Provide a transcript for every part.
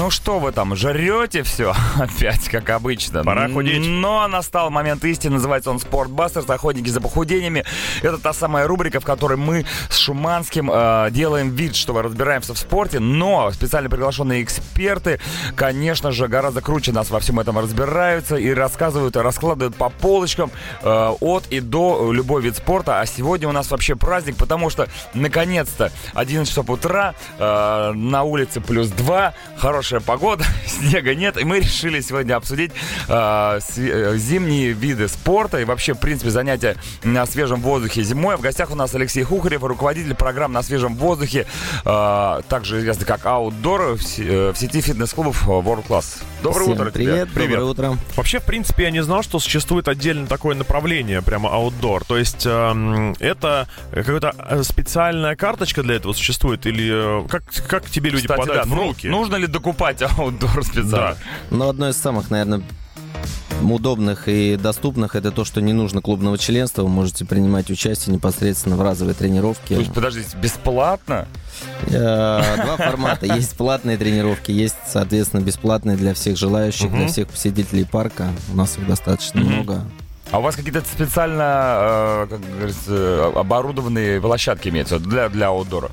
Ну что вы там, жрете все опять, как обычно. Пора худеть. Но настал момент истины, называется он «Спортбастер», охотники за похудениями. Это та самая рубрика, в которой мы с Шуманским э, делаем вид, что мы разбираемся в спорте, но специально приглашенные эксперты, конечно же, гораздо круче нас во всем этом разбираются и рассказывают, раскладывают по полочкам э, от и до любой вид спорта. А сегодня у нас вообще праздник, потому что, наконец-то, 11 часов утра, э, на улице плюс 2, хорошая погода, снега нет, и мы решили сегодня обсудить э, э, зимние виды спорта и вообще, в принципе, занятия на свежем воздухе зимой. В гостях у нас Алексей Хухарев, руководитель программ на свежем воздухе, э, также известный как Outdoor э, в сети фитнес-клубов World Class. Доброе Всем утро привет, тебе. доброе утро. Вообще, в принципе, я не знал, что существует отдельно такое направление, прямо аутдор. То есть эм, это какая-то э, специальная карточка для этого существует? Или э, как, как тебе люди Кстати, попадают да, в ну, руки? нужно ли докупать Outdoor специально? Да. Но одно из самых, наверное, удобных и доступных это то, что не нужно клубного членства. Вы можете принимать участие непосредственно в разовой тренировке. То есть, подождите, бесплатно? Э, Два формата. Есть платные тренировки, есть, соответственно, бесплатные для всех желающих, для всех посетителей парка. У нас их достаточно много. А у вас какие-то специально, э, как говорится, оборудованные площадки имеются для, для аутдора?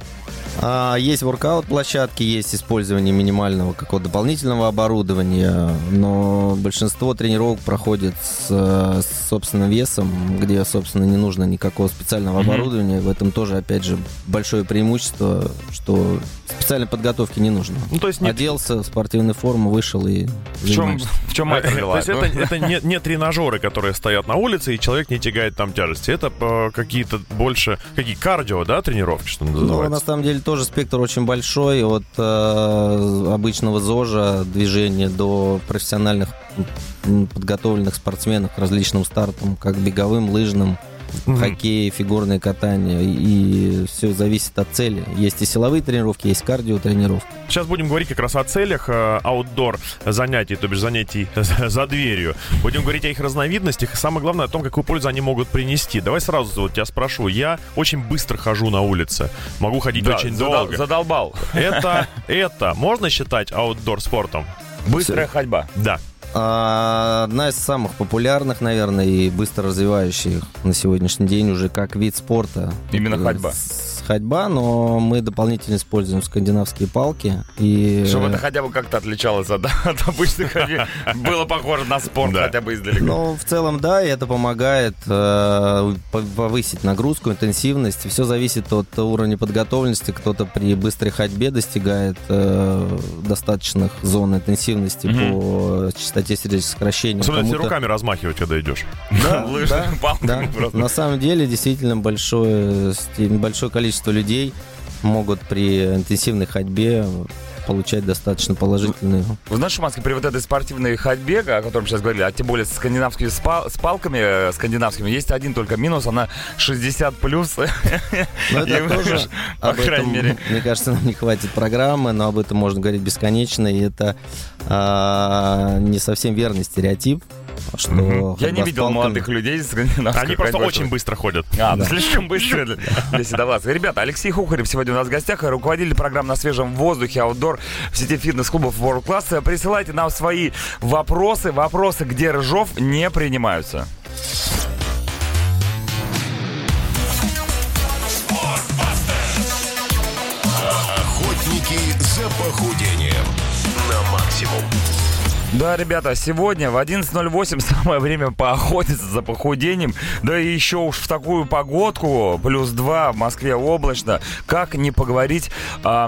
А, Есть воркаут-площадки, есть использование минимального какого-то дополнительного оборудования, но большинство тренировок проходит с, с собственным весом, где, собственно, не нужно никакого специального Мгм. оборудования. В этом тоже, опять же, большое преимущество, что специальной подготовки не нужно. Ну, то есть нет Оделся в спортивную форму, вышел и В чем, чем это То есть это, это не, не тренажеры, которые стоят на улице, и человек не тягает там тяжести. Это э, какие-то больше... Какие? Кардио, да, тренировки, что Ну, на называется? самом деле тоже спектр очень большой, от э, обычного ЗОЖа движения до профессиональных подготовленных спортсменов к различным стартам, как беговым, лыжным, Мгм. хоккей, фигурное катание. И все зависит от цели. Есть и силовые тренировки, есть кардио тренировки. Сейчас будем говорить как раз о целях э, аутдор занятий, то бишь занятий за дверью. Будем говорить о их разновидностях и самое главное о том, какую пользу они могут принести. Давай сразу вот тебя спрошу. Я очень быстро хожу на улице. Могу ходить Да, очень задол- долго. задолбал. Это, это можно считать аутдор спортом? Быстрая ходьба. Да. Одна из самых популярных, наверное, и быстро развивающих на сегодняшний день уже как вид спорта. Именно ходьба. С- Ходьба, но мы дополнительно используем скандинавские палки. И Чтобы это хотя бы как-то отличалось от, от обычной ходьбы. Было похоже на спорт Да. хотя бы издалека. Ну, в целом, да, и это помогает э, по- повысить нагрузку, интенсивность. Все зависит от уровня подготовленности. Кто-то при быстрой ходьбе достигает э, достаточных зон интенсивности Мгм. по частоте сердечных сокращений. Особенно если руками размахивать, когда идешь. Да, да, да. На самом деле, действительно, большое, большое количество людей могут при интенсивной ходьбе получать достаточно положительную Вы знаешь, Шуманский, при вот этой спортивной ходьбе, о котором сейчас говорили, а тем более с скандинавскими спа- с палками э, скандинавскими, есть один только минус, она 60 плюс. Но И это тоже, же, по крайней мере. мне кажется, нам не хватит программы, но об этом можно говорить бесконечно, и это а, не совсем верный стереотип, что Я ходьба не видел палками- молодых людей с скандинавской Они просто очень быстро ходят. А, ну Да. слишком быстро для, для седовласых. Ребята, Алексей Хухарев сегодня у нас в гостях, руководитель программ «На свежем воздухе» аутдор в сети фитнес-клубов World Class. Присылайте нам свои вопросы. Вопросы, где Рыжов, не принимаются. Охотники за похудением на максимум. Да, ребята, сегодня в 11.08 самое время поохотиться за похудением. Да и еще уж в такую погодку, плюс 2, в Москве облачно. Как не поговорить о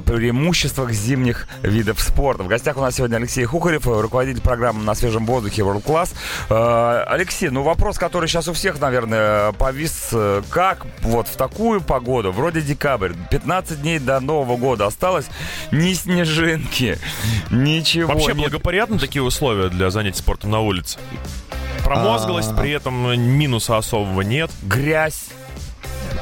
преимуществах зимних видов спорта. В гостях у нас сегодня Алексей Хухарев, руководитель программы «На свежем воздухе World Class». Э, Алексей, ну вопрос, который сейчас у всех, наверное, повис. э, Как вот в такую погоду, вроде декабрь, 15 дней до Нового года осталось, ни снежинки, ничего Вообще нет. Благоприятны такие условия для занятий спортом на улице? Промозглость, А. при этом минуса особого нет. грязь.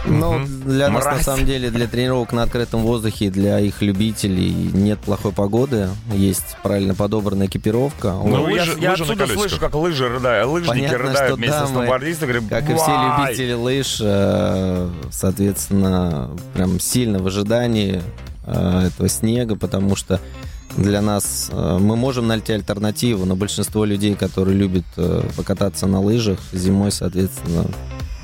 Ну, для нас, Мразь. на самом деле, для тренировок на открытом воздухе, для их любителей нет плохой погоды. Есть правильно подобранная экипировка. Ну, лыжи- я, я лыжи на отсюда слышу, как лыжи рыдают, лыжники Понятно, рыдают что вместе да, с мы, сноубордистами. говорят, Как и все «Вай!» любители лыж, э, соответственно, прям сильно в ожидании э, этого снега, потому что для нас э, мы можем найти альтернативу, но большинство людей, которые любят э, покататься на лыжах зимой, соответственно,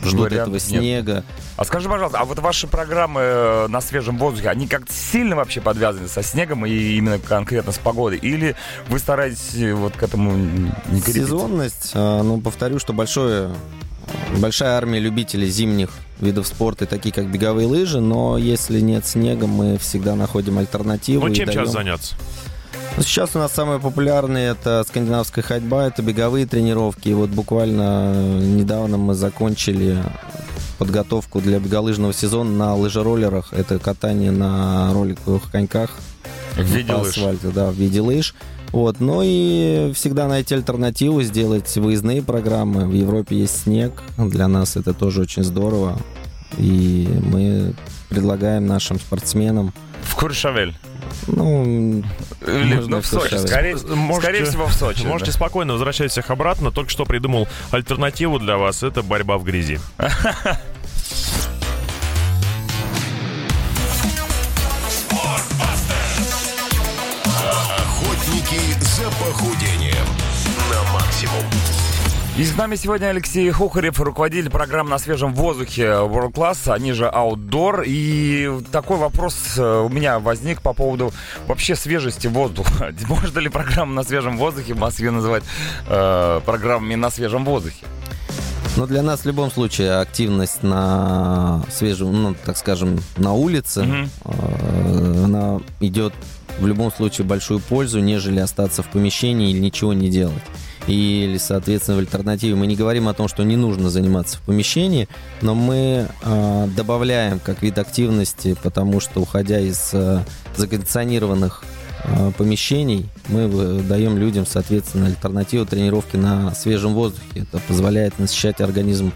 ждут Вариант этого нет. снега. А скажи, пожалуйста, а вот ваши программы э, на свежем воздухе, они как-то сильно вообще подвязаны со снегом и именно конкретно с погодой? Или вы стараетесь вот к этому не крепиться? Сезонность, ну, повторю, что большое, большая армия любителей зимних видов спорта, такие как беговые лыжи, но если нет снега, мы всегда находим альтернативу. Ну, чем сейчас даем- заняться? Ну, Сейчас у нас самые популярные это скандинавская ходьба, это беговые тренировки. И вот буквально э, недавно мы закончили подготовку для беголыжного сезона на лыжероллерах. Это катание на роликовых коньках В виде по лыж. асфальту, да, в виде лыж. Вот, ну и всегда найти альтернативу, сделать выездные программы. В Европе есть снег, для нас это тоже очень здорово. И мы предлагаем нашим спортсменам, В Куршавель. ну, Или, Можно ну, в Сочи. Скорее, Можете- скорее всего, в Сочи. Можете да. спокойно возвращать всех обратно. Только что придумал альтернативу для вас. Это борьба в грязи. похудением на максимум. И с нами сегодня Алексей Хухарев, руководитель программы «На свежем воздухе» World Class, они же Outdoor. И такой вопрос э, у меня возник по поводу вообще свежести воздуха. Можно ли программу «На свежем воздухе» в Москве называть э, программами «На свежем воздухе»? Но для нас в любом случае активность на свежем, ну, так скажем, на улице, э, она идет в любом случае большую пользу, нежели остаться в помещении или ничего не делать. Или, соответственно, в альтернативе мы не говорим о том, что не нужно заниматься в помещении, но мы э, добавляем как вид активности, потому что уходя из э, закондиционированных э, помещений, мы э, даем людям, соответственно, альтернативу тренировки на свежем воздухе. Это позволяет насыщать организм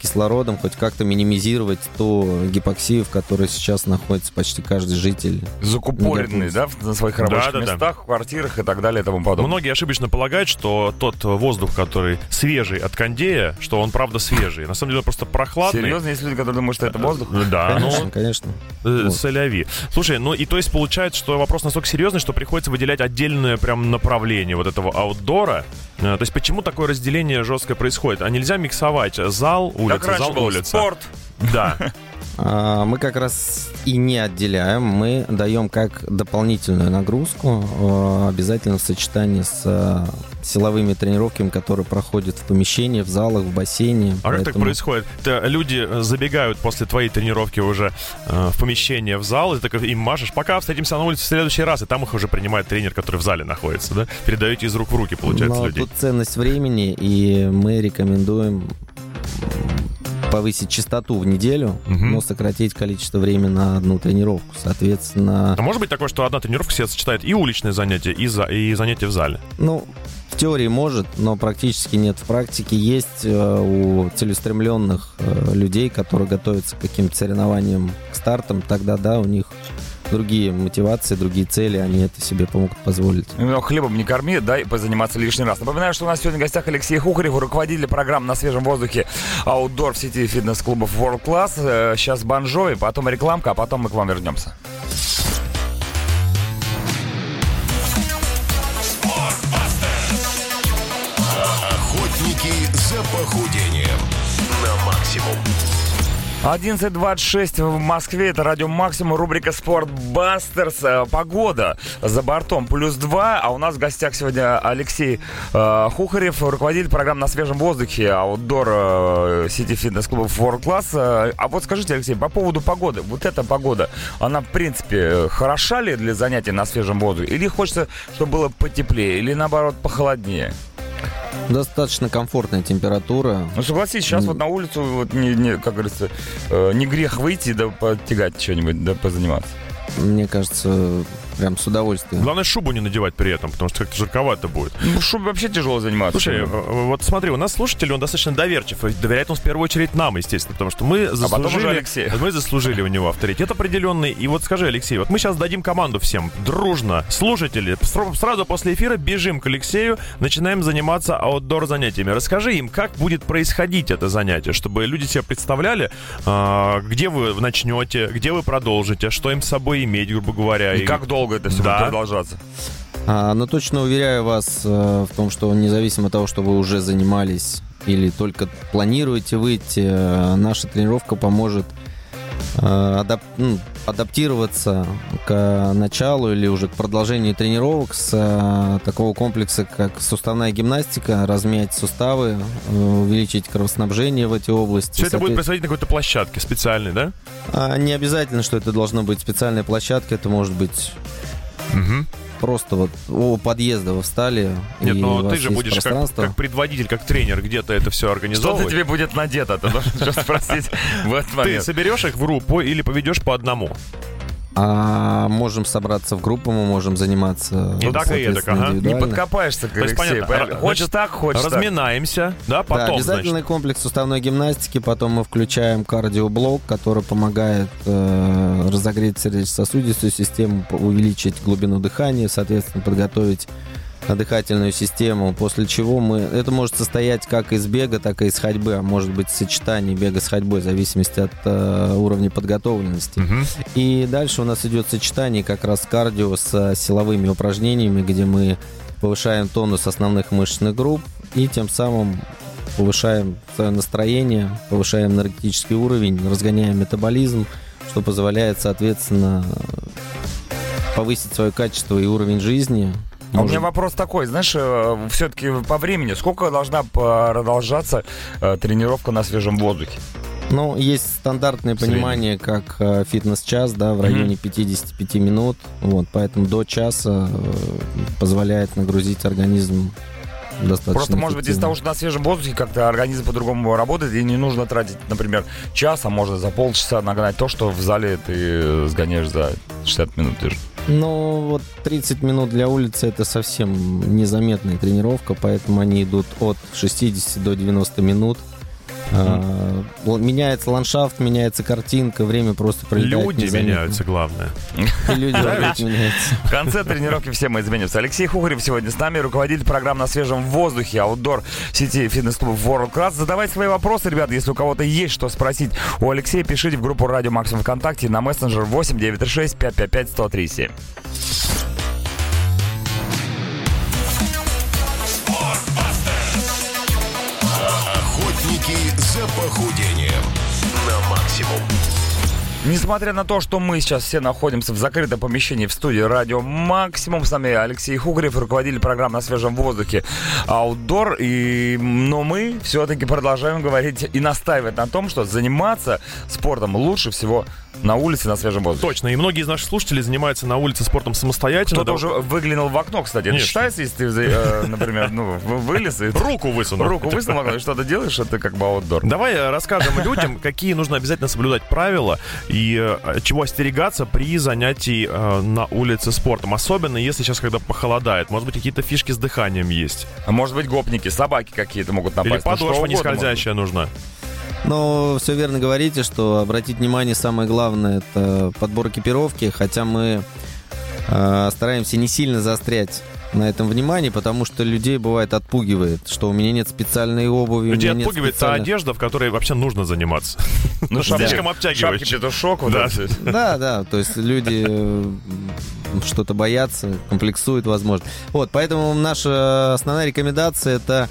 кислородом, хоть как-то минимизировать ту гипоксию, в которой сейчас находится почти каждый житель. Закупоренные, да, на своих рабочих Да-да-да. местах, в квартирах и так далее и тому подобное. Многие ошибочно полагают, что тот воздух, который свежий от кондея, что он правда свежий. На самом деле он просто прохладный. Серьезно, есть люди, которые думают, что это воздух? Да, ну, Конечно, конечно. э, Вот. соляви. Слушай, ну и то есть получается, что вопрос настолько серьезный, что приходится выделять отдельное прям направление вот этого аутдора. Э, То есть почему такое разделение жесткое происходит? А нельзя миксовать зал, Как улица, раньше зал, улица? спорт. Да. А, Мы как раз и не отделяем, мы даем как дополнительную нагрузку, э, обязательно в сочетании с э, силовыми тренировками, которые проходят в помещении, в залах, в бассейне. А как так Поэтому- происходит? Ты- люди э, забегают после твоей тренировки уже э, в помещение, в зал, и ты так им машешь, пока встретимся на улице в следующий раз, и там их уже принимает тренер, который в зале находится, да? Передаете из рук в руки, получается, Но людей. тут ценность времени, и мы рекомендуем повысить частоту в неделю, Мгм. но сократить количество времени на одну тренировку. Соответственно, А может быть такое, что одна тренировка себе сочетает и уличные занятия, и, за, и занятия в зале? Ну, в теории может, но практически нет. В практике есть э, у целеустремленных э, людей, которые готовятся к каким-то соревнованиям, к стартам, тогда да, у них другие мотивации, другие цели, они это себе помогут позволить. Ну, хлебом не корми, дай позаниматься лишний раз. Напоминаю, что у нас сегодня в гостях Алексей Хухарев, руководитель программ «На свежем воздухе» Outdoor в сети фитнес-клубов World Class. Э, Сейчас Банжой, потом рекламка, а потом мы к вам вернемся. 11.26 в Москве, это радио Максимум, рубрика Спорт Бастерс. Э, Погода за бортом плюс 2, а у нас в гостях сегодня Алексей э, Хухарев, руководитель программы «На свежем воздухе» аутдор э, сети фитнес-клубов World Class. Э, А вот скажите, Алексей, по поводу погоды, вот эта погода, она в принципе хороша ли для занятий на свежем воздухе? Или хочется, чтобы было потеплее, или наоборот похолоднее? Достаточно комфортная температура. Ну, согласись, сейчас вот на улицу, вот, не, не, как говорится, э, не грех выйти да потягать что-нибудь, да позаниматься. Мне кажется, прям с удовольствием. Главное, шубу не надевать при этом, потому что как-то жарковато будет. Ну, в шубе вообще тяжело заниматься. Слушай, вот смотри, у нас слушатель, он достаточно доверчив. и Доверяет он в первую очередь нам, естественно, потому что мы заслужили, А потом уже Алексею. мы заслужили у него авторитет определенный. И вот скажи, Алексей, вот мы сейчас дадим команду всем, дружно, слушатели, сра- сразу после эфира бежим к Алексею, начинаем заниматься аутдор занятиями. Расскажи им, как будет происходить это занятие, чтобы люди себе представляли, а, где вы начнете, где вы продолжите, что им с собой иметь, грубо говоря. И как долго долго это все Да. будет продолжаться? А, но точно уверяю вас э, в том, что независимо от того, что вы уже занимались или только планируете выйти, э, наша тренировка поможет э, адап- ну, адаптироваться к началу или уже к продолжению тренировок с э, такого комплекса, как суставная гимнастика, размять суставы, э, увеличить кровоснабжение в эти области. Все это будет происходить на какой-то площадке специальной, да? А, Не обязательно, что это должно быть специальная площадка, это может быть Мгм. просто вот у подъезда вы встали. Нет, и но у вас ты же будешь как, как предводитель, как тренер где-то это все Что-то организовывать. тебе будет надето, ты должен спросить в этот Ты момент. соберешь их в группу или поведешь по одному? А можем собраться в группу, мы можем заниматься И так, и эдак, ага. Не подкопаешься к То есть, Алексею. понятно, Понятно. Хочешь так, хочешь так. Разминаемся, да, Да, потом, обязательный значит. комплекс суставной гимнастики, потом мы включаем кардиоблок, который помогает э, разогреть сердечно-сосудистую систему, увеличить глубину дыхания, соответственно, подготовить дыхательную систему, после чего мы... Это может состоять как из бега, так и из ходьбы, а может быть сочетание бега с ходьбой, в зависимости от э, уровня подготовленности. Мгм. И дальше у нас идет сочетание как раз кардио с э, силовыми упражнениями, где мы повышаем тонус основных мышечных групп и тем самым повышаем свое настроение, повышаем энергетический уровень, разгоняем метаболизм, что позволяет, соответственно, повысить свое качество и уровень жизни. А у меня вопрос такой, знаешь, все-таки по времени, сколько должна продолжаться э, тренировка на свежем воздухе? Ну, есть стандартное понимание, как э, фитнес-час, да, в районе 55 минут. Вот, поэтому до часа э, позволяет нагрузить организм достаточно Просто, может быть, из-за того, что на свежем воздухе как-то организм по-другому работает, и не нужно тратить, например, час, а можно за полчаса нагнать то, что в зале ты сгоняешь за 60 минут. Ты же. Ну, вот 30 минут для улицы это совсем незаметная тренировка, поэтому они идут от 60 до 90 минут. А, л- меняется ландшафт, меняется картинка, время просто пролетает Люди незаметно. меняются, главное. И люди меняются. В конце тренировки все мы изменимся. Алексей Хухарев сегодня с нами, руководитель программ на свежем воздухе, аутдор сети фитнес-клуб World Class. Задавайте свои вопросы, ребят, если у кого-то есть что спросить у Алексея, пишите в группу Радио Максимум ВКонтакте на мессенджер 8 936 555 137. Похудением на максимум. Несмотря на то, что мы сейчас все находимся в закрытом помещении в студии Радио Максимум, с нами Алексей Хугарев, руководитель программ на свежем воздухе Outdoor, и, но мы все-таки продолжаем говорить и настаивать на том, что заниматься спортом лучше всего на улице на свежем воздухе. Точно, и многие из наших слушателей занимаются на улице спортом самостоятельно. Кто-то Да- уже выглянул в окно, кстати. Это Конечно. считается, если ты, э, например, ну, вы- вылез и Руку высунул. руку высунул в окно и что-то делаешь, это как бы аутдор. Давай расскажем людям, какие нужно обязательно соблюдать правила и э, чего остерегаться при занятии э, на улице спортом. Особенно если сейчас, когда похолодает. Может быть, какие-то фишки с дыханием есть. А может быть, гопники, собаки какие-то могут напасть. Или ну, подошва не угодно может скользящая нужна. Но все верно говорите, что обратить внимание самое главное это подбор экипировки, хотя мы э, стараемся не сильно заострять на этом внимание, потому что людей бывает отпугивает, что у меня нет специальной обуви, у Людей меня нет отпугивает та специальных- одежда, в которой вообще нужно заниматься. Ну, Слишком обтягивающе. Шапки, петушок, Да. Да, да, то есть люди э, что-то боятся, комплексуют, возможно. Вот, поэтому наша основная рекомендация это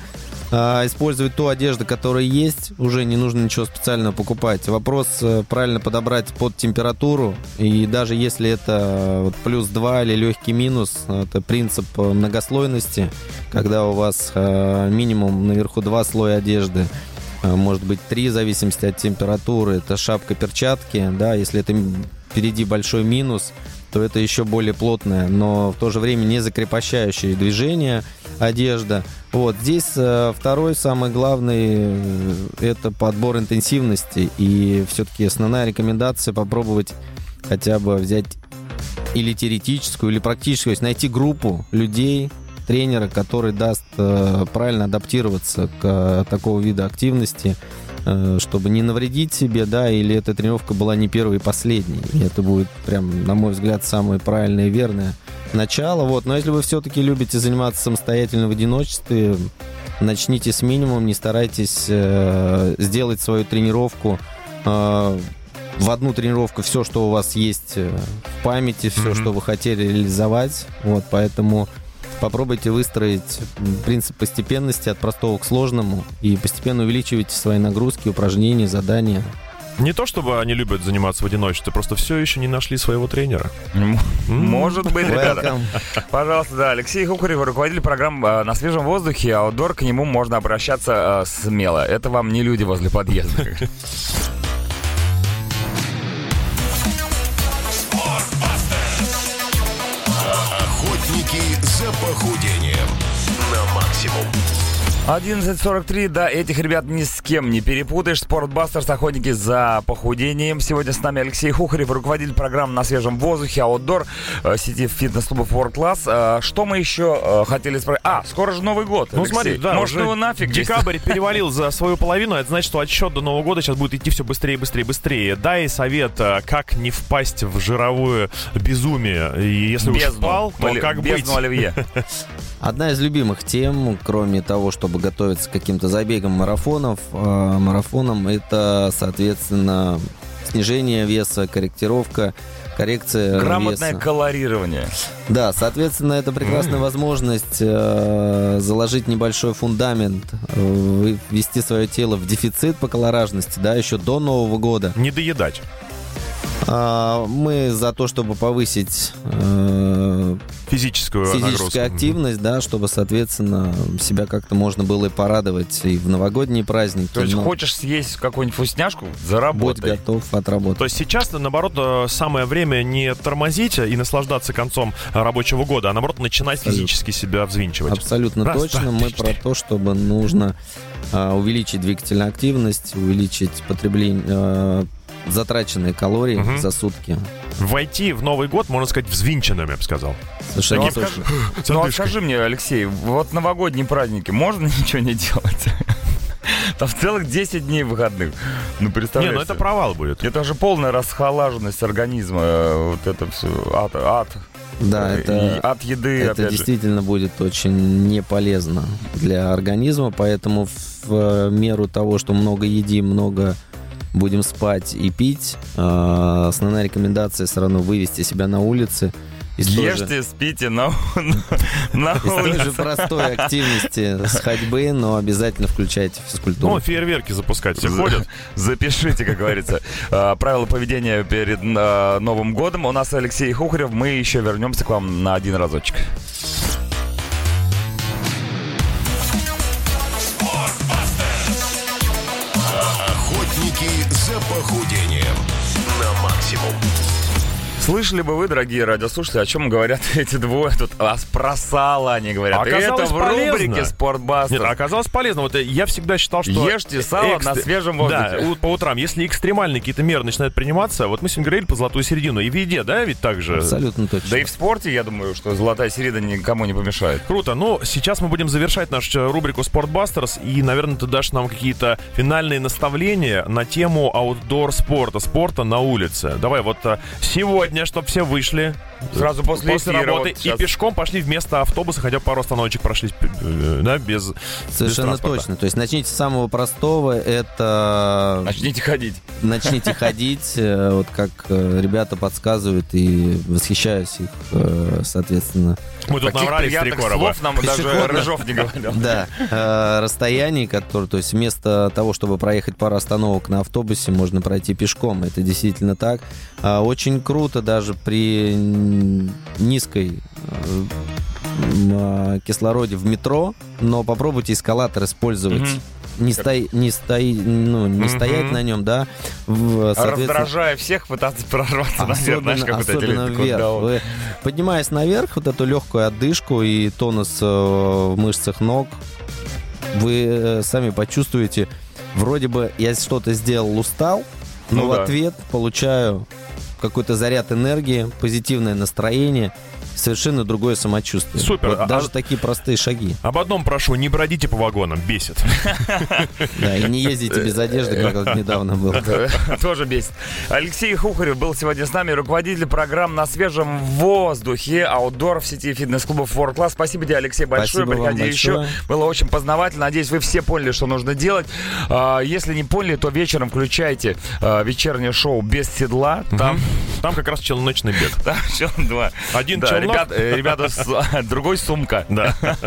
использовать ту одежду, которая есть, уже не нужно ничего специального покупать. Вопрос э, правильно подобрать под температуру, и даже если это э, плюс 2 или легкий минус, это принцип э, многослойности, когда у вас э, минимум наверху два слоя одежды, а, может быть три, в зависимости от температуры. Это шапка, перчатки, да, если это впереди большой минус, то это еще более плотная, но в то же время не закрепощающее движение одежда. Вот здесь э, второй самый главный э, это подбор интенсивности и все-таки основная рекомендация попробовать хотя бы взять или теоретическую, или практическую, то есть найти группу людей, тренера, который даст э, правильно адаптироваться к такого вида активности, чтобы не навредить себе, да, или эта тренировка была не первой и последней. И это будет прям, на мой взгляд, самое правильное и верное начало. Вот. Но если вы все-таки любите заниматься самостоятельно в одиночестве, начните с минимум, не старайтесь э, сделать свою тренировку э, в одну тренировку все, что у вас есть э, в памяти, все, Мгм. что вы хотели реализовать. Вот, поэтому попробуйте выстроить принцип постепенности от простого к сложному и постепенно увеличивайте свои нагрузки, упражнения, задания. Не то, чтобы они любят заниматься в одиночестве, просто все еще не нашли своего тренера. Может быть, ребята. Пожалуйста, да. Алексей Хукарев, руководитель программ э, «На свежем воздухе», аутдор, к нему можно обращаться э, смело. Это вам не люди возле подъезда. Охотники за похудением на максимум. 11.43, да, этих ребят ни с кем не перепутаешь. Спортбастерс, охотники за похудением. Сегодня с нами Алексей Хухарев, руководитель программ «На свежем воздухе», аутдор, э, сети фитнес-клубов World Class. Э, Что мы еще э, хотели спросить? А, скоро же Новый год, Ну Алексей. смотри, да, Может, уже его нафиг? декабрь перевалил за свою половину, это значит, что отсчет до Нового года сейчас будет идти все быстрее, быстрее, быстрее. Дай совет, а, как не впасть в жировое безумие. И если уж Бездну. впал, то Оли- как быть? бездну оливье. Одна из любимых тем, кроме того, чтобы готовиться к каким-то забегам марафонов, э, марафоном, это, соответственно, снижение веса, корректировка, коррекция Грамотное веса. колорирование. Да, соответственно, это прекрасная возможность э, заложить небольшой фундамент, э, ввести свое тело в дефицит по колоражности, да, еще до Нового года. Не доедать. А, мы за то, чтобы повысить э, Физическую нагрузку. физическую активность, да, чтобы, соответственно, себя как-то можно было и порадовать и в новогодние праздники. То есть но хочешь съесть какую-нибудь вкусняшку? будь Заработай. готов отработать. То есть сейчас, наоборот, э, самое время не тормозить и наслаждаться концом э, рабочего года, а наоборот начинать Абсолютно. физически себя взвинчивать. Абсолютно Раз, точно. два, Мы про то, чтобы нужно а, увеличить двигательную активность, увеличить потребление а, затраченные калории Мгм. за сутки. Войти в Новый год, можно сказать, взвинченными, я бы сказал. Совершенно Ну, а точно. скажи, ну, а скажи мне, Алексей, вот новогодние праздники можно ничего не делать? Там в целых 10 дней выходных. Ну, Не, представляешь? ну это провал будет. Это же полная расхолаженность организма. э, Вот это все. Ад, ад. Да, Э, это, и ад еды, это опять же. действительно будет очень не полезно для организма, поэтому в э, меру того, что много едим, много будем спать и пить, э, основная рекомендация все равно вывести себя на улицы. Из той же- Ешьте, спите на, на из той же улице. простой активности с ходьбы, но обязательно включайте физкультуру. Ну, фейерверки запускать все ходят. Запишите, как говорится, э, правила поведения перед э, Новым годом. У нас Алексей Хухарев. Мы еще вернемся к вам на один разочек. Охотники за похудением на максимум. Слышали бы вы, дорогие радиослушатели, о чем говорят эти двое тут? А про сало они говорят. А оказалось, Это в полезно. рубрике «Спортбастер». Нет, а оказалось полезно. Вот э, я всегда считал, что... Ешьте сало на свежем Да, воздухе. у- по утрам. Если экстремальные какие-то меры начинают приниматься, вот мы сегодня говорили по золотую середину. И в еде, да, ведь так же? Абсолютно точно. Да и в спорте, я думаю, что золотая середина никому не помешает. Круто. Ну, сейчас мы будем завершать нашу рубрику «Спортбастерс». И, наверное, ты дашь нам какие-то финальные наставления на тему аутдор спорта, спорта на улице. Давай вот а, сегодня, чтобы все вышли. Сразу после, После эфира, работы вот и пешком пошли вместо автобуса, хотя пару остановочек прошлись, э, да, без Совершенно без транспорта. точно. То есть начните с самого простого. Это Начните ходить. начните ходить, э, вот как э, ребята подсказывают, и восхищаюсь их, э, соответственно. Мы тут наврали с три приятных короба. слов нам даже. Рыжов не говорил. Да, э, расстояние, которое, то есть вместо того, чтобы проехать пару остановок на автобусе, можно пройти пешком. Это действительно так. А, Очень круто даже при м, низкой э, кислороде в метро, но попробуйте эскалатор использовать. Мгм. Не, стой, не, стои, ну, не Мгм. стоять на нем, да. В, Раздражая всех, пытаться прорваться наверх, Особенно, знаешь, как особенно вверх. Вы, поднимаясь наверх, вот эту легкую отдышку и тонус э, в мышцах ног, вы э, сами почувствуете, вроде бы я что-то сделал, устал, но Ну в да. ответ получаю какой-то заряд энергии, позитивное настроение. Совершенно другое самочувствие. Супер. Вот даже а- такие простые шаги. Об одном прошу, не бродите по вагонам, бесит. Да, и не ездите без одежды, как вот недавно было. Тоже бесит. Алексей Хухарев был сегодня с нами, руководитель программ «На свежем воздухе», аутдор в сети фитнес-клубов World Class. Спасибо тебе, Алексей, большое. Приходи еще. большое. Было очень познавательно. Надеюсь, вы все поняли, что нужно делать. А, Если не поняли, то вечером включайте а, вечернее шоу «Без седла». Там, Там как раз челночный бег. там еще два. Один Да, челнок. Ребят, э, ребята, с другой сумка. Да.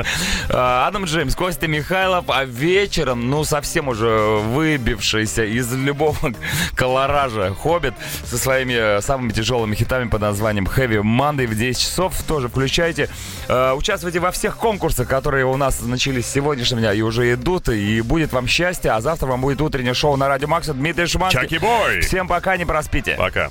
А, Адам Джеймс, Костя Михайлов, а вечером, ну, совсем уже выбившийся из любого колоража Хоббит со своими э, самыми тяжелыми хитами под названием Heavy Monday в 10 часов. Тоже включайте. Э, Участвуйте во всех конкурсах, которые у нас начались с сегодняшнего дня и уже идут. И будет вам счастье. А завтра вам будет утреннее шоу на Радио Макса. Дмитрий Шуманский. Чаки Бой! Всем пока, не проспите. Пока.